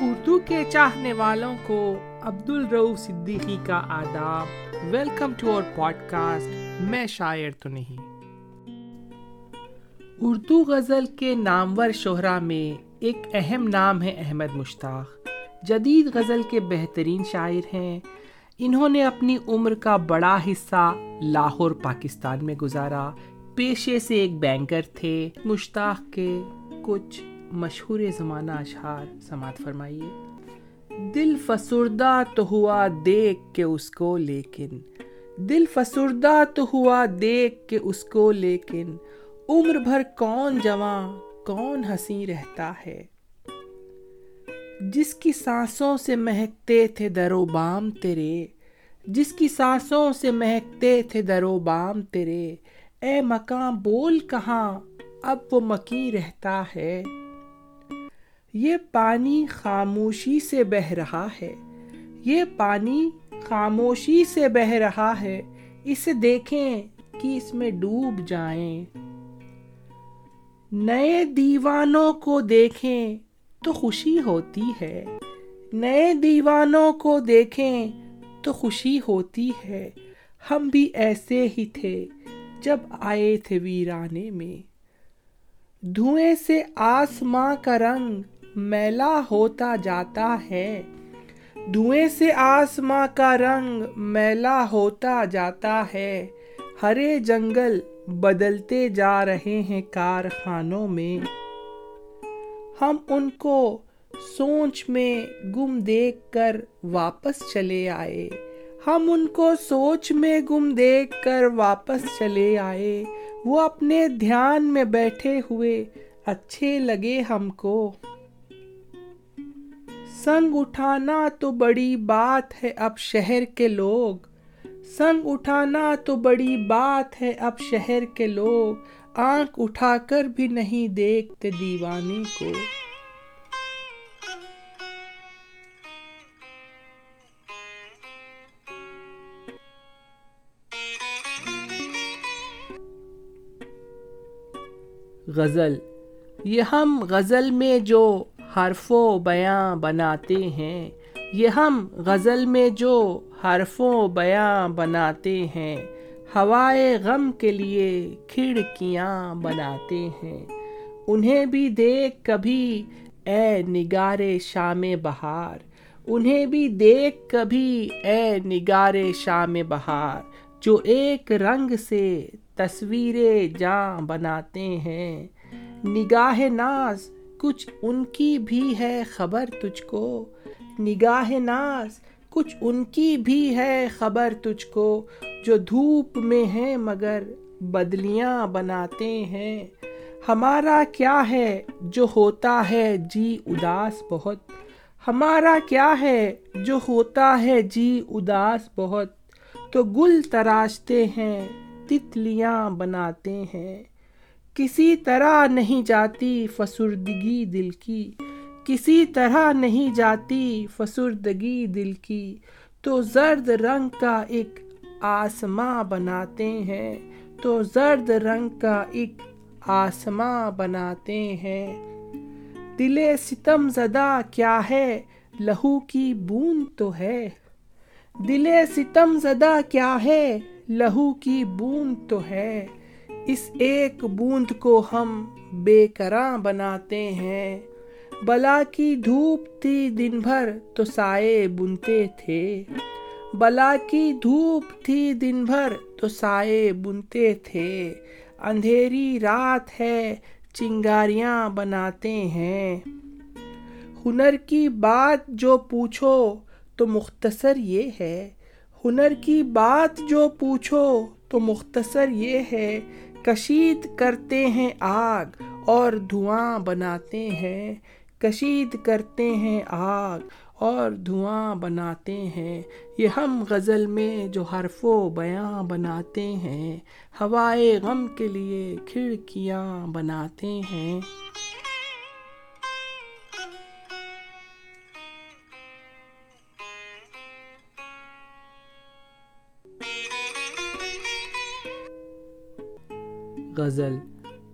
اردو کے چاہنے والوں کو عبد الرو صدیقی کا آداب۔ Welcome to our podcast میں شاعر تو نہیں۔ اردو غزل کے نامور شہرا میں ایک اہم نام ہے احمد مشتاق۔ جدید غزل کے بہترین شاعر ہیں۔ انہوں نے اپنی عمر کا بڑا حصہ لاہور، پاکستان میں گزارا۔ پیشے سے ایک بینکر تھے۔ مشتاق کے کچھ مشہور زمانہ اشعار سماعت فرمائیے۔ دل فسردہ تو ہوا دیکھ کے اس کو، لیکن دل فسردہ تو ہوا دیکھ کے اس کو، لیکن عمر بھر کون جواں کون ہنسی رہتا ہے۔ جس کی سانسوں سے مہکتے تھے در و بام تیرے، جس کی سانسوں سے مہکتے تھے در و بام تیرے، اے مکان بول کہاں، اب وہ مکی رہتا ہے۔ یہ پانی خاموشی سے بہ رہا ہے۔ یہ پانی خاموشی سے بہ رہا ہے۔ اسے دیکھیں کہ اس میں ڈوب جائیں۔ نئے دیوانوں کو دیکھیں تو خوشی ہوتی ہے۔ نئے دیوانوں کو دیکھیں تو خوشی ہوتی ہے۔ ہم بھی ایسے ہی تھے جب آئے تھے ویرانے میں۔ دھوئیں سے آسماں کا رنگ میلا ہوتا جاتا ہے۔ دھوئیں سے آسماں کا رنگ میلا ہوتا جاتا ہے۔ ہرے جنگل بدلتے جا رہے ہیں کارخانوں میں۔ ہم ان کو سوچ میں گم دیکھ کر واپس چلے آئے۔ ہم ان کو سوچ میں گم دیکھ کر واپس چلے آئے۔ وہ اپنے دھیان میں بیٹھے ہوئے، اچھے لگے ہم کو۔ سنگ اٹھانا تو بڑی بات ہے اب شہر کے لوگ۔ سنگ اٹھانا تو بڑی بات ہے اب شہر کے لوگ۔ آنکھ اٹھا کر بھی نہیں دیکھتے دیوانے کو۔ غزل۔ یہ ہم غزل میں جو حرف و بیاں بناتے ہیں۔ یہ ہم غزل میں جو حرف و بیاں بناتے ہیں، ہوائے غم کے لیے کھڑکیاں بناتے ہیں۔ انہیں بھی دیکھ کبھی، اے نگار شام بہار۔ انہیں بھی دیکھ کبھی، اے نگار شام بہار۔ جو ایک رنگ سے تصویریں جاں بناتے ہیں۔ نگاہ ناز کچھ ان کی بھی ہے خبر تجھ کو۔ نگاہ ناز، کچھ ان کی بھی ہے خبر تجھ کو۔ جو دھوپ میں ہیں مگر بدلیاں بناتے ہیں۔ ہمارا کیا ہے جو ہوتا ہے جی اداس بہت۔ ہمارا کیا ہے جو ہوتا ہے جی اداس بہت۔ تو گل تراشتے ہیں، تتلیاں بناتے ہیں۔ کسی طرح نہیں جاتی فسردگی دل کی، کسی طرح نہیں جاتی فسردگی دل کی۔ تو زرد رنگ کا ایک آسماں بناتے ہیں، تو زرد رنگ کا ایک آسماں بناتے ہیں۔ دل ستم زدہ کیا ہے، لہو کی بوند تو ہے۔ دل ستم زدہ کیا ہے، لہو کی بوند تو ہے۔ اس ایک بوند کو ہم بے کراں بناتے ہیں۔ بلا کی دھوپ تھی دن بھر تو سائے بنتے تھے۔ بلا کی دھوپ تھی دن بھر تو سائے بنتے تھے۔ اندھیری رات ہے، چنگاریاں بناتے ہیں۔ ہنر کی بات جو پوچھو تو مختصر یہ ہے۔ ہنر کی بات جو پوچھو تو مختصر یہ ہے کشید کرتے ہیں آگ اور دھواں بناتے ہیں۔ کشید کرتے ہیں آگ اور دھواں بناتے ہیں۔ یہ ہم غزل میں جو حرف و بیاں بناتے ہیں، ہوائے غم کے لیے کھڑکیاں بناتے ہیں۔ غزل۔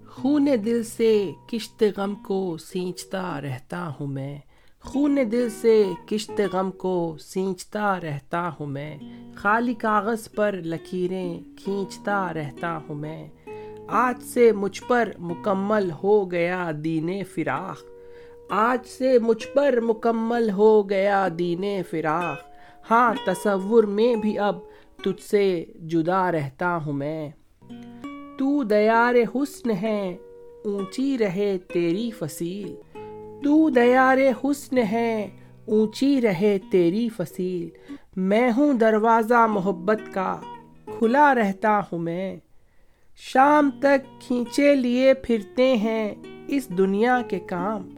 خون دل سے کشت غم کو سینچتا رہتا ہوں میں۔ خون دل سے کشت غم کو سینچتا رہتا ہوں میں۔ خالی کاغذ پر لکیریں کھینچتا رہتا ہوں میں۔ آج سے مجھ پر مکمل ہو گیا دین فراق۔ آج سے مجھ پر مکمل ہو گیا دین فراق۔ ہاں تصور میں بھی اب تجھ سے جدا رہتا ہوں میں۔ تو دیار حسن ہے، اونچی رہے تیری فصیل۔ تو دیار حسن ہے، اونچی رہے تیری فصیل۔ میں ہوں دروازہ محبت کا، کھلا رہتا ہوں میں۔ شام تک کھینچے لیے پھرتے ہیں اس دنیا کے کام۔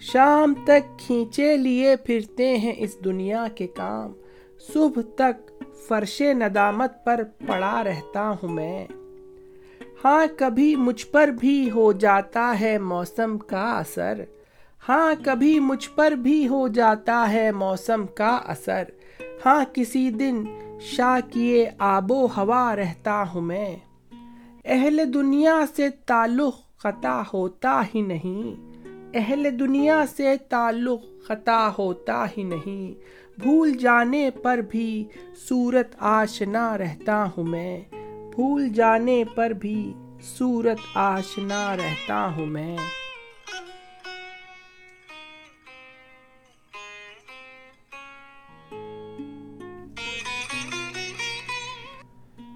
شام تک کھینچے لیے پھرتے ہیں اس دنیا کے کام۔ صبح تک فرش ندامت پر پڑا رہتا ہوں میں۔ ہاں کبھی مجھ پر بھی ہو جاتا ہے موسم کا اثر۔ ہاں کبھی مجھ پر بھی ہو جاتا ہے موسم کا اثر۔ ہاں کسی دن شاہ کیے آب و ہوا رہتا ہوں میں۔ اہل دنیا سے تعلق قطع ہوتا ہی نہیں۔ اہل دنیا سے تعلق قطع ہوتا ہی نہیں۔ بھول جانے پر بھی صورت آشنا رہتا ہوں میں۔ بھول جانے پر بھی صورت آشنا رہتا ہوں میں۔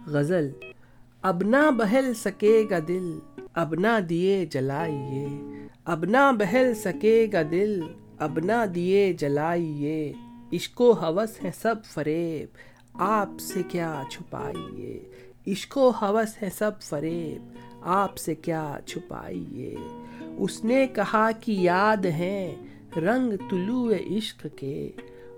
غزل، اب نہ بہل سکے گا دل، اب نہ دیے جلائیے۔ اب نہ بہل سکے گا دل، اب نہ دیے جلائیے۔ عشق و حوث ہے سب فریب، آپ سے کیا چھپائیے۔ عشق و حوث ہے سب فریب، آپ سے کیا چھپائیے؟ اس نے کہا کہ یاد ہیں رنگ طلوع عشق کے۔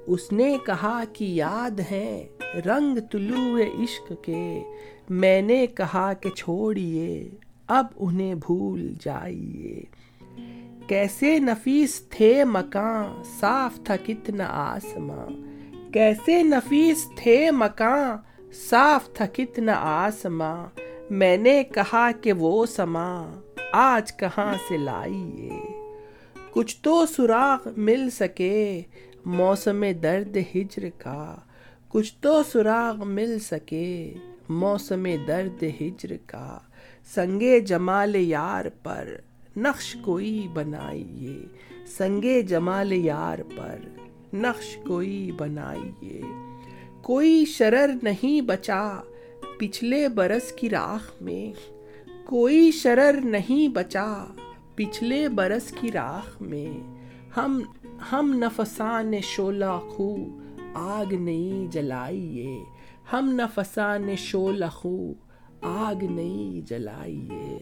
اس نے کہا کہ یاد ہیں رنگ طلوع عشق کے۔ میں نے کہا کہ چھوڑیے، اب انہیں بھول جائیے۔ کیسے نفیس تھے مکان صاف تھا کتنا آسماں۔ کیسے نفیس تھے مکان صاف تھا کتنا آسماں میں نے کہا کہ وہ سما۔ آج کہاں سے لائیے؟ کچھ تو سراغ مل سکے۔ موسم درد ہجر کا۔ کچھ تو سراغ مل سکے۔ موسم درد ہجر کا۔ سنگے جمال یار پر نقش کوئی بنائیے۔ سنگے جمال یار پر نقش کوئی بنائیے۔ کوئی شرر نہیں بچا پچھلے برس کی راکھ میں۔ کوئی شرر نہیں بچا پچھلے برس کی راکھ میں۔ ہم ہم نفسان شولہ خو، آگ نہیں جلائیے۔ ہم نفسان شولہ خو، آگ نہیں جلائیے۔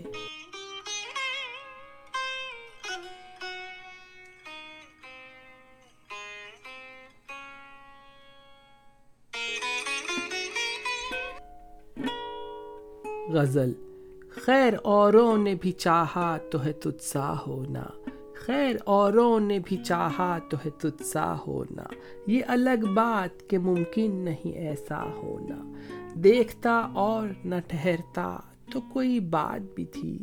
غزل، خیر اوروں نے بھی چاہا تو ہے تجھ سا ہونا، خیر اوروں نے بھی چاہا تو ہے تجھ سا ہونا، یہ الگ بات کہ ممکن نہیں ایسا ہونا، دیکھتا اور نہ ٹھہرتا تو کوئی بات بھی تھی،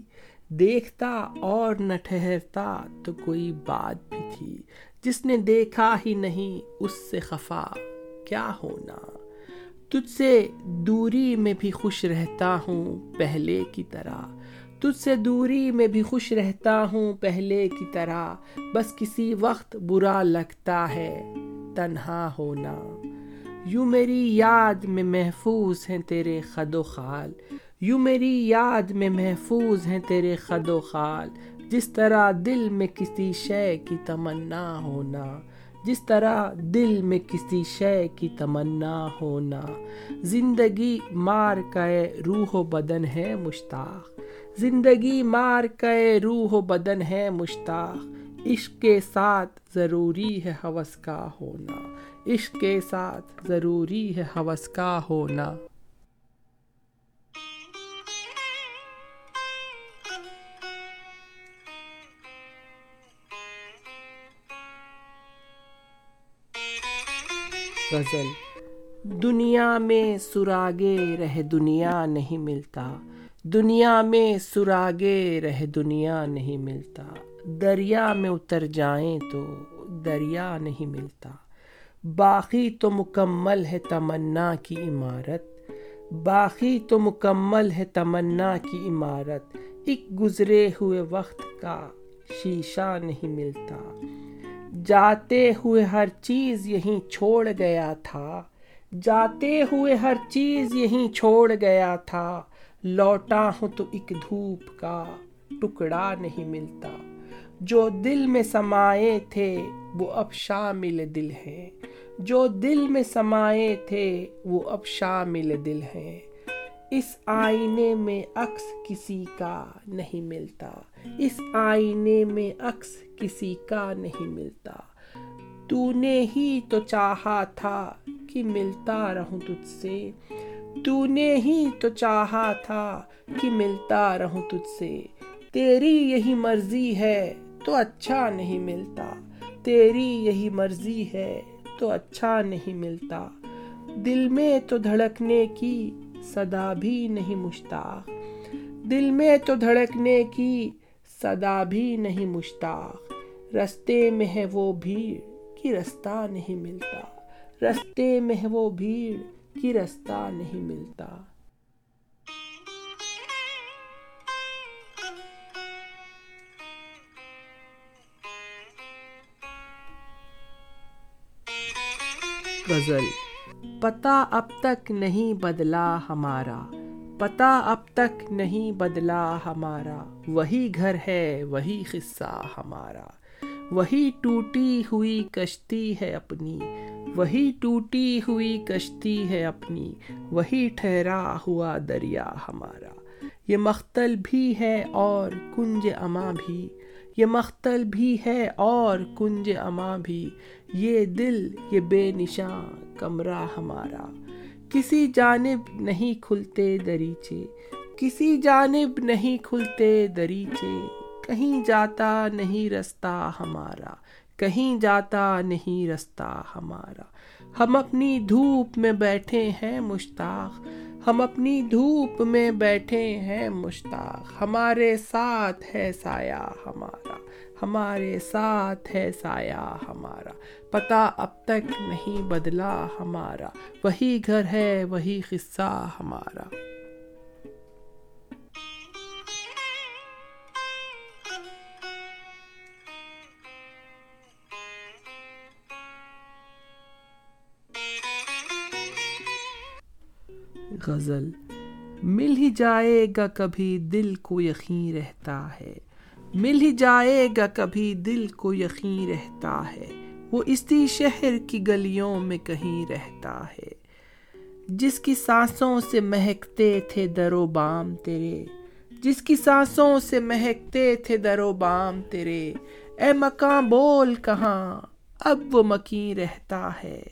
دیکھتا اور نہ ٹھہرتا تو کوئی بات بھی تھی، جس نے دیکھا ہی نہیں اس سے خفا کیا ہونا۔ تجھ سے دوری میں بھی خوش رہتا ہوں پہلے کی طرح۔ تجھ سے دوری میں بھی خوش رہتا ہوں پہلے کی طرح۔ بس کسی وقت برا لگتا ہے تنہا ہونا۔ یوں میری یاد میں محفوظ ہیں تیرے خد و خال۔ یوں میری یاد میں محفوظ ہیں تیرے خد و خال۔ جس طرح دل میں کسی شے کی تمنا ہونا۔ جس طرح دل میں کسی شے کی تمنا ہونا، زندگی مار کے روح و بدن ہے مشتاق۔ زندگی مار کے روح و بدن ہے مشتاق۔ عشق کے ساتھ ضروری ہے حوث کا ہونا۔ عشق کے ساتھ ضروری ہے حوث کا ہونا۔ غزل۔ دنیا میں سراغے رہ دنیا نہیں ملتا۔ دنیا میں سراغے رہ دنیا نہیں ملتا۔ دریا میں اتر جائیں تو دریا نہیں ملتا۔ باقی تو مکمل ہے تمنا کی عمارت۔ باقی تو مکمل ہے تمنا کی عمارت۔ ایک گزرے ہوئے وقت کا شیشہ نہیں ملتا۔ جاتے ہوئے ہر چیز یہیں چھوڑ گیا تھا۔ جاتے ہوئے ہر چیز یہیں چھوڑ گیا تھا۔ لوٹا ہوں تو ایک دھوپ کا ٹکڑا نہیں ملتا۔ جو دل میں سمائے تھے وہ اب شامل دل ہیں۔ جو دل میں سمائے تھے وہ اب شامل دل ہیں۔ اس آئینے میں عکس کسی کا نہیں ملتا۔ اس آئینے میں عکس کسی کا نہیں ملتا۔ تو نے ہی تو چاہا تھا کہ ملتا رہوں تجھ سے۔ تو نے ہی تو چاہا تھا کہ ملتا رہوں تجھ سے۔ تیری یہی مرضی ہے تو اچھا نہیں ملتا۔ تیری یہی مرضی ہے تو اچھا نہیں ملتا۔ دل میں تو دھڑکنے کی صدا بھی نہیں مشتاق دل میں تو دھڑکنے کی صدا بھی نہیں مشتاق رستے میں ہے وہ بھیڑ کی رستہ نہیں ملتا۔ رستے میں ہے وہ بھیڑ کی رستہ نہیں ملتا۔ غزل۔ پتا اب تک نہیں بدلا ہمارا۔ پتا اب تک نہیں بدلا ہمارا۔ وہی گھر ہے، وہی قصہ ہمارا۔ وہی ٹوٹی ہوئی کشتی ہے اپنی۔ وہی ٹوٹی ہوئی کشتی ہے اپنی۔ وہی ٹھہرا ہوا دریا ہمارا۔ یہ مختل بھی ہے اور کنج اما بھی۔ یہ مختل بھی ہے اور کنج اما بھی۔ یہ دل، یہ بے نشاں کمرہ ہمارا۔ کسی جانب نہیں کھلتے دریچے، کسی جانب نہیں کھلتے دریچے۔ کہیں جاتا نہیں رستہ ہمارا، کہیں جاتا نہیں رستہ ہمارا۔ ہم اپنی دھوپ میں بیٹھے ہیں مشتاق ہم اپنی دھوپ میں بیٹھے ہیں مشتاق۔ ہمارے ساتھ ہے سایہ ہمارا۔ ہمارے ساتھ ہے سایہ ہمارا۔ پتہ اب تک نہیں بدلا ہمارا۔ وہی گھر ہے، وہی قصہ ہمارا۔ غزل۔ مل ہی جائے گا کبھی دل کو یقین رہتا ہے۔ مل ہی جائے گا کبھی دل کو یقین رہتا ہے۔ وہ اسی شہر کی گلیوں میں کہیں رہتا ہے۔ جس کی سانسوں سے مہکتے تھے در و بام تیرے۔ جس کی سانسوں سے مہکتے تھے در و بام تیرے۔ اے مکان بول کہاں؟ اب وہ مکین رہتا ہے۔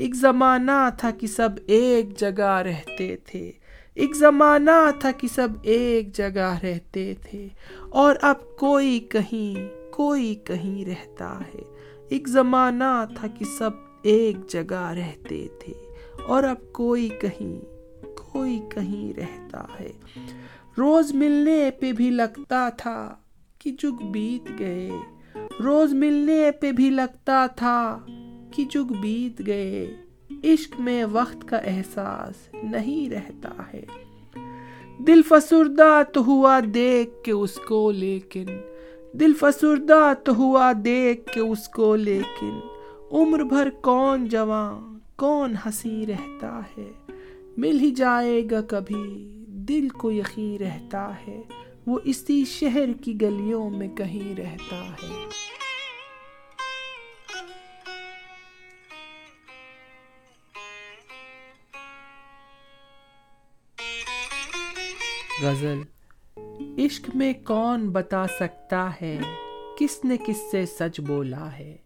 ایک زمانہ تھا کہ سب ایک جگہ رہتے تھے۔ ایک زمانہ تھا کہ سب ایک جگہ رہتے تھے۔ اور اب کوئی کہیں کوئی کہیں رہتا ہے۔ ایک زمانہ تھا کہ سب ایک جگہ رہتے تھے۔ اور اب کوئی کہیں کوئی کہیں رہتا ہے۔ روز ملنے پہ بھی لگتا تھا کہ جگ بیت گئے۔ روز ملنے پہ بھی لگتا تھا کہ جگ بیت گئے، عشق میں وقت کا احساس نہیں رہتا ہے۔ دل فسردہ تو ہوا دیکھ کے اس کو، لیکن دل فسردہ تو ہوا دیکھ کے اس کو، لیکن عمر بھر کون جوان، کون ہنسی رہتا ہے۔ مل ہی جائے گا کبھی، دل کو یقین رہتا ہے۔ وہ اسی شہر کی گلیوں میں کہیں رہتا ہے۔ غزل۔ عشق میں کون بتا سکتا ہے؟ کس نے کس سے سچ بولا ہے؟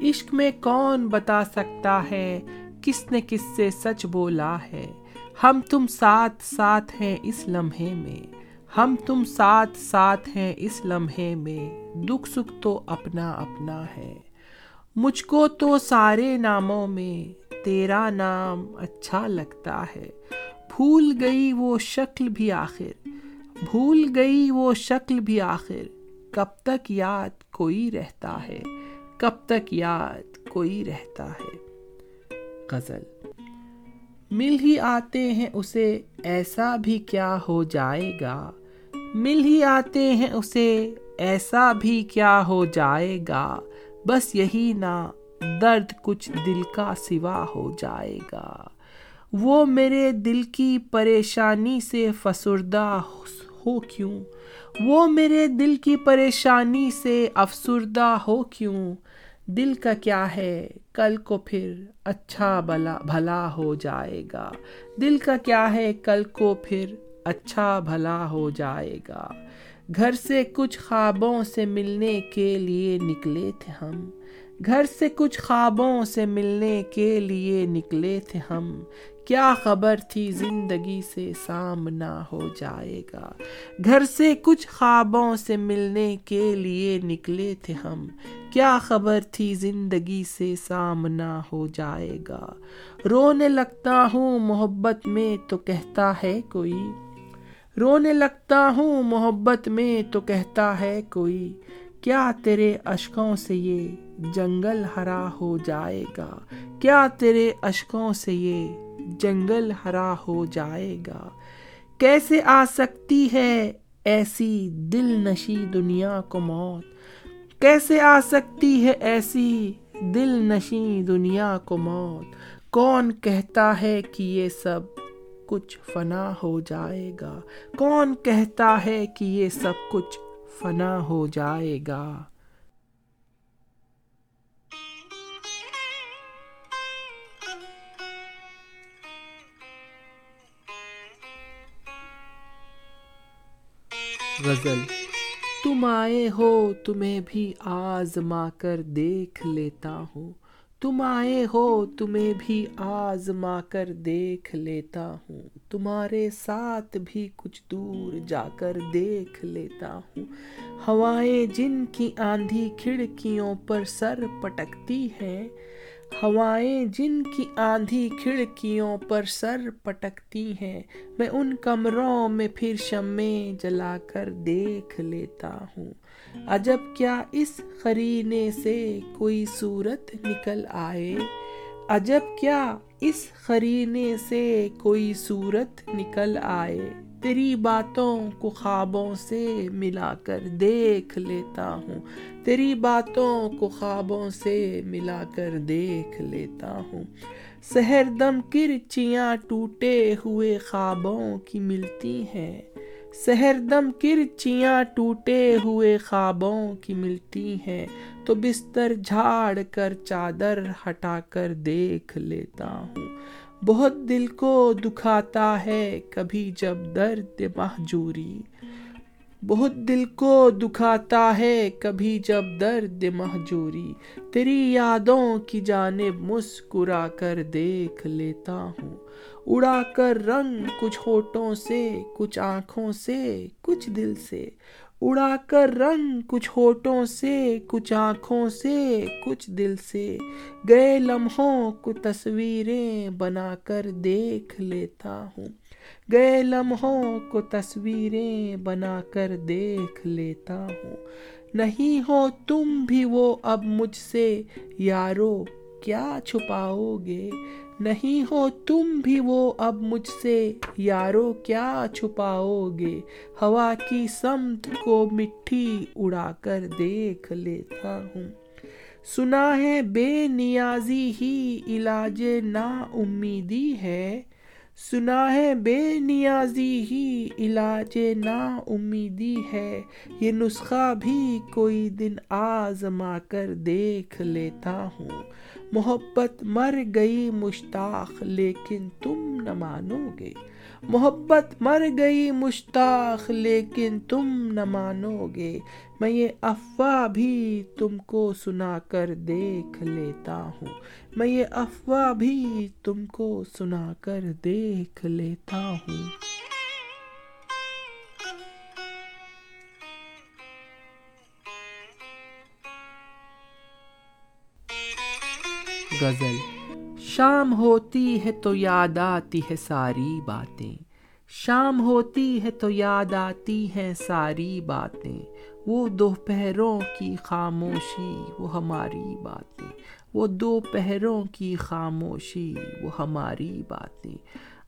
عشق میں کون بتا سکتا ہے؟ کس نے کس سے سچ بولا ہے؟ ہم تم ساتھ ساتھ ہیں اس لمحے میں۔ ہم تم ساتھ ساتھ ہیں اس لمحے میں۔ دکھ سکھ تو اپنا اپنا ہے۔ مجھ کو تو سارے ناموں میں تیرا نام اچھا لگتا ہے۔ بھول گئی وہ شکل بھی آخر، بھول گئی وہ شکل بھی آخر، کب تک یاد کوئی رہتا ہے، کب تک یاد کوئی رہتا ہے۔ غزل، مل ہی آتے ہیں اسے، ایسا بھی کیا ہو جائے گا۔ مل ہی آتے ہیں اسے، ایسا بھی کیا ہو جائے گا۔ بس یہی نہ درد کچھ دل کا سوا ہو جائے گا۔ وہ میرے دل کی پریشانی سے فسردہ ہو کیوں؟ وہ میرے دل کی پریشانی سے افسردہ ہو کیوں؟ دل کا کیا ہے؟ کل کو پھر اچھا بلا بھلا ہو جائے گا۔ دل کا کیا ہے؟ کل کو پھر اچھا بھلا ہو جائے گا۔ گھر سے کچھ خوابوں سے ملنے کے لیے نکلے تھے ہم۔ گھر سے کچھ خوابوں سے ملنے کے لیے نکلے تھے ہم۔ کیا خبر تھی زندگی سے سامنا ہو جائے گا؟ گھر سے کچھ خوابوں سے ملنے کے لیے نکلے تھے ہم۔ کیا خبر تھی زندگی سے سامنا ہو جائے گا؟ رونے لگتا ہوں محبت میں تو کہتا ہے کوئی۔ رونے لگتا ہوں محبت میں تو کہتا ہے کوئی۔ کیا تیرے اشکوں سے یہ جنگل ہرا ہو جائے گا؟ کیا تیرے اشکوں سے یہ جنگل ہرا ہو جائے گا۔ کیسے آ سکتی ہے ایسی دل نشی دنیا کو موت؟ کیسے آ سکتی ہے ایسی دل نشی دنیا کو موت؟ کون کہتا ہے کہ یہ سب کچھ فنا ہو جائے گا؟ کون کہتا ہے کہ یہ سب کچھ فنا ہو جائے گا؟ غزل۔ تم آئے ہو، تمہیں بھی آزما کر دیکھ لیتا ہوں۔ تم آئے ہو، تمہیں بھی آزما کر دیکھ لیتا ہوں۔ تمہارے ساتھ بھی کچھ دور جا کر دیکھ لیتا ہوں۔ ہوائیں جن کی آندھی کھڑکیوں پر سر پٹکتی ہے ہوائیں جن کی آندھی کھڑکیوں پر سر پٹکتی ہیں، میں ان کمروں میں پھر شمیں جلا کر دیکھ لیتا ہوں۔ عجب کیا اس خرینے سے کوئی صورت نکل آئے؟ عجب کیا اس خرینے سے کوئی صورت نکل آئے؟ تیری باتوں کو خوابوں سے ملا کر دیکھ لیتا ہوں۔ تیری باتوں کو خوابوں سے ملا کر دیکھ لیتا ہوں۔ سہر دم کرچیاں ٹوٹے ہوئے خوابوں کی ملتی ہیں۔ سہر دم کرچیاں ٹوٹے ہوئے خوابوں کی ملتی ہیں۔ تو بستر جھاڑ کر چادر ہٹا کر دیکھ لیتا ہوں۔ بہت دل کو دکھاتا ہے کبھی جب درد مہجوری۔ بہت دل کو دکھاتا ہے کبھی جب درد مہجوری۔ تیری یادوں کی جانب مسکرا کر دیکھ لیتا ہوں۔ اڑا کر رنگ کچھ ہوٹوں سے، کچھ آنکھوں سے، کچھ دل سے۔ اڑا کر رنگ کچھ ہوٹوں سے، کچھ آنکھوں سے، کچھ دل سے۔ گئے لمحوں کو تصویریں بنا کر دیکھ لیتا ہوں۔ گئے لمحوں کو تصویریں بنا کر دیکھ لیتا ہوں۔ نہیں ہو تم بھی وہ اب مجھ سے، یارو کیا چھپاؤ گے؟ نہیں ہو تم بھی وہ اب مجھ سے، یارو کیا چھپاؤ گے ہوا کی سمت کو مٹھی اڑا کر دیکھ لیتا ہوں۔ سنا ہے بے نیازی ہی علاج نا امیدی ہے۔ سنا ہے بے نیازی ہی علاج نا امیدی ہے۔ یہ نسخہ بھی کوئی دن آزما کر دیکھ لیتا ہوں۔ محبت مر گئی مشتاق، لیکن تم نہ مانو گے۔ محبت مر گئی مشتاق، لیکن تم نہ مانو گے۔ میں یہ افواہ بھی تم کو سنا کر دیکھ لیتا ہوں۔ میں یہ افواہ بھی تم کو سنا کر دیکھ لیتا ہوں۔ غزل۔ شام ہوتی ہے تو یاد آتی ہے ساری باتیں۔ شام ہوتی ہے تو یاد آتی ہیں ساری باتیں۔ وہ دوپہروں کی خاموشی، وہ ہماری باتیں۔ وہ دوپہروں کی خاموشی، وہ ہماری باتیں۔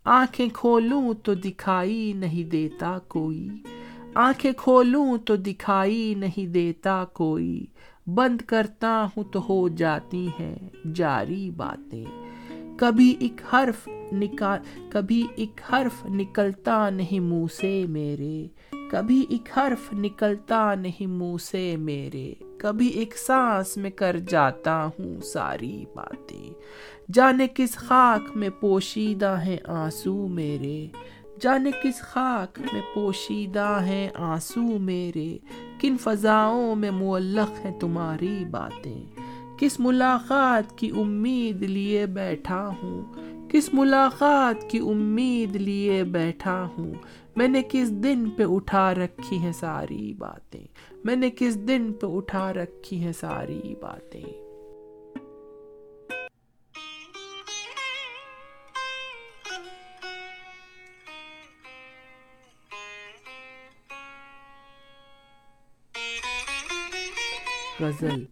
آنکھیں کھولوں تو دکھائی نہیں دیتا کوئی۔ آنکھیں کھولوں تو دکھائی نہیں دیتا کوئی۔ بند کرتا ہوں تو ہو جاتی ہیں جاری باتیں۔ کبھی ایک حرف نکال کبھی ایک حرف نکلتا نہیں منہ سے میرے۔ کبھی ایک حرف نکلتا نہیں منہ سے میرے۔ کبھی ایک سانس میں کر جاتا ہوں ساری باتیں۔ جانے کس خاک میں پوشیدہ ہیں آنسو میرے۔ جانے کس خاک میں پوشیدہ ہیں آنسو میرے؟ کن فضاؤں میں معلق ہیں تمہاری باتیں؟ کس ملاقات کی امید لیے بیٹھا ہوں؟ کس ملاقات کی امید لیے بیٹھا ہوں؟ میں نے کس دن پہ اٹھا رکھی ہیں ساری باتیں؟ میں نے کس دن پہ اٹھا رکھی ہیں ساری باتیں؟ غزل۔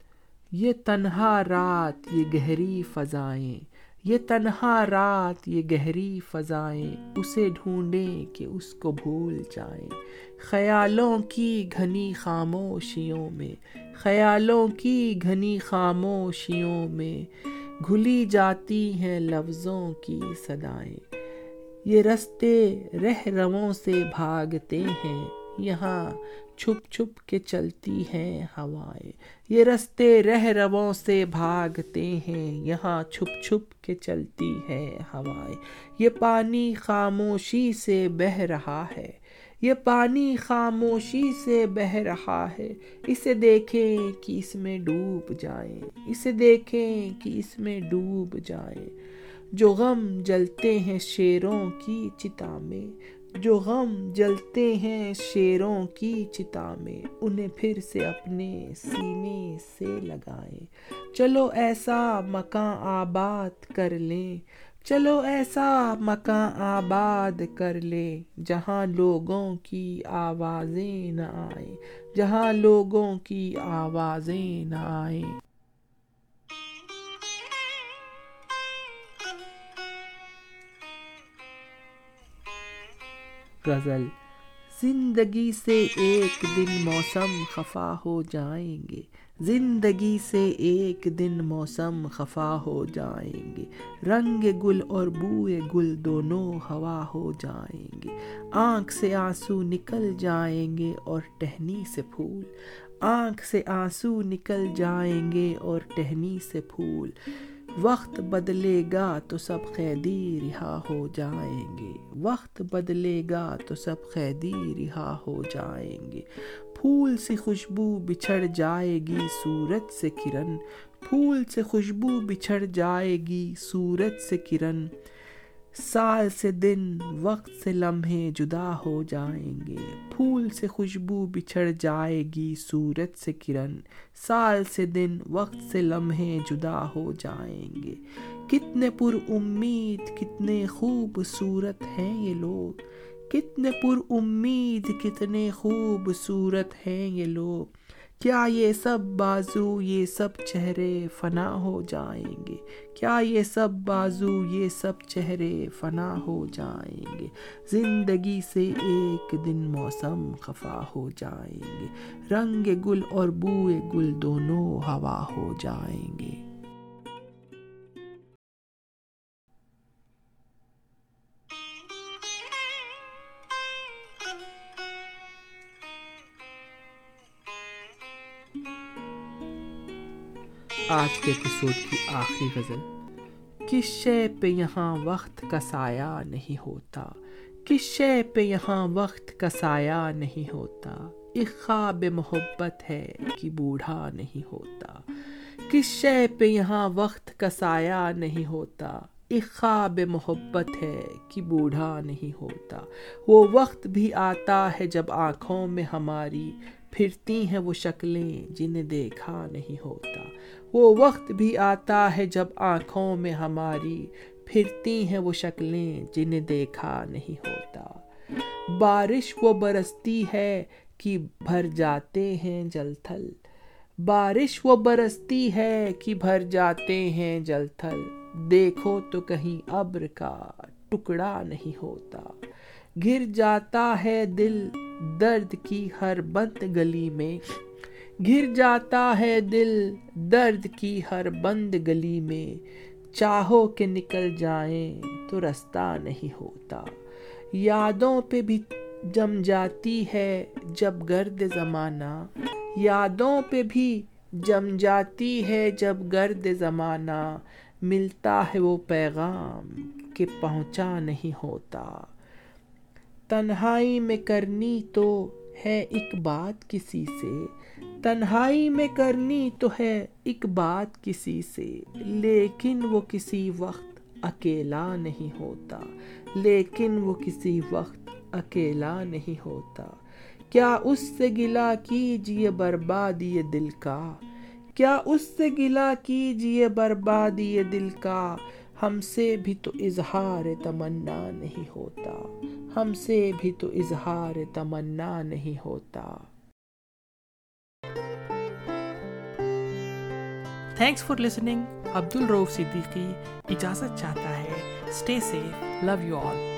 یہ تنہا رات یہ گہری فضائیں۔ یہ تنہا رات یہ گہری فضائیں۔ اسے ڈھونڈیں کہ اس کو بھول جائیں۔ خیالوں کی گھنی خاموشیوں میں۔ خیالوں کی گھنی خاموشیوں میں۔ گھلی جاتی ہیں لفظوں کی صدائیں۔ یہ رستے رہ رموں سے بھاگتے ہیں۔ یہاں چھپ چھپ کے چلتی ہیں ہوائیں۔ یہ رستے رہ ربوں سے بھاگتے ہیں، یہاں چھپ چھپ کے چلتی ہے ہوائیں۔ یہ پانی خاموشی سے بہہ رہا ہے۔ یہ پانی خاموشی سے بہہ رہا ہے۔ اسے دیکھیں کہ اس میں ڈوب جائیں۔ اسے دیکھیں کہ اس میں ڈوب جائیں۔ جو غم جلتے ہیں شیروں کی چتا میں جو غم جلتے ہیں شیروں کی چتا میں، انہیں پھر سے اپنے سینے سے لگائیں۔ چلو ایسا مکان آباد کر لیں، چلو ایسا مکان آباد کر لیں۔ جہاں لوگوں کی آوازیں نہ آئیں، جہاں لوگوں کی آوازیں نہ آئیں۔ غزل۔ زندگی سے ایک دن موسم خفا ہو جائیں گے۔ زندگی سے ایک دن موسم خفا ہو جائیں گے۔ رنگ گل اور بوئے گل دونوں ہوا ہو جائیں گے۔ آنکھ سے آنسو نکل جائیں گے اور ٹہنی سے پھول۔ آنکھ سے آنسو نکل جائیں گے اور ٹہنی سے پھول۔ وقت بدلے گا تو سب قیدی رہا ہو جائیں گے۔ وقت بدلے گا تو سب قیدی رہا ہو جائیں گے۔ پھول سے خوشبو بچھڑ جائے گی سورج سے کرن۔ پھول سے خوشبو بچھڑ جائے گی سورج سے کرن۔ سال سے دن، وقت سے لمحے جدا ہو جائیں گے۔ پھول سے خوشبو بچھڑ جائے گی، سورج سے کرن۔ سال سے دن، وقت سے لمحے جدا ہو جائیں گے۔ کتنے پر امید، کتنے خوبصورت ہیں یہ لوگ۔ کتنے پر امید، کتنے خوبصورت ہیں یہ لوگ۔ کیا یہ سب بازو، یہ سب چہرے فنا ہو جائیں گے؟ کیا یہ سب بازو، یہ سب چہرے فنا ہو جائیں گے؟ زندگی سے ایک دن موسم خفا ہو جائیں گے۔ رنگ گل اور بوئے گل دونوں ہوا ہو جائیں گے۔ آج کے ایپیسوڈ کی آخری غزل، کس شے پہ یہاں وقت کا سایہ نہیں ہوتا؟ کس شے پہ یہاں وقت کا سایہ نہیں ہوتا؟ ایک خواب محبت ہے کہ بوڑھا نہیں ہوتا۔ کس شے پہ یہاں وقت کا سایہ نہیں ہوتا؟ ایک خواب محبت ہے کہ بوڑھا نہیں ہوتا۔ وہ وقت بھی آتا ہے جب آنکھوں میں ہماری پھرتی ہیں وہ شکلیں جنہیں دیکھا نہیں ہوتا۔ وہ وقت بھی آتا ہے جب آنکھوں میں ہماری پھرتی ہیں وہ شکلیں جنہیں دیکھا نہیں ہوتا۔ بارش وہ برستی ہے کہ بھر جاتے ہیں جل تھل۔ بارش وہ برستی ہے کہ بھر جاتے ہیں جل تھل۔ دیکھو تو کہیں ابر کا ٹکڑا نہیں ہوتا۔ گر جاتا ہے دل درد کی ہر بند گلی میں گر جاتا ہے دل، درد کی ہر بند گلی میں چاہو کہ نکل جائیں تو رستہ نہیں ہوتا۔ یادوں پہ بھی جم جاتی ہے جب گرد زمانہ۔ یادوں پہ بھی جم جاتی ہے جب گرد زمانہ۔ ملتا ہے وہ پیغام کہ پہنچا نہیں ہوتا۔ تنہائی میں کرنی تو ہے ایک بات کسی سے۔ تنہائی میں کرنی تو ہے ایک بات کسی سے۔ لیکن وہ کسی وقت اکیلا نہیں ہوتا۔ لیکن وہ کسی وقت اکیلا نہیں ہوتا۔ کیا اس سے گلا کیجیے بربادی دل کا؟ کیا اس سے گلا کیجیے بربادی دل کا؟ ہم سے بھی تو اظہار تمنا نہیں ہوتا۔ ہم سے بھی تو اظہار تمنا نہیں ہوتا۔ تھینکس فار لسننگ عبد الروف صدیقی اجازت چاہتا ہے۔ Stay safe love you all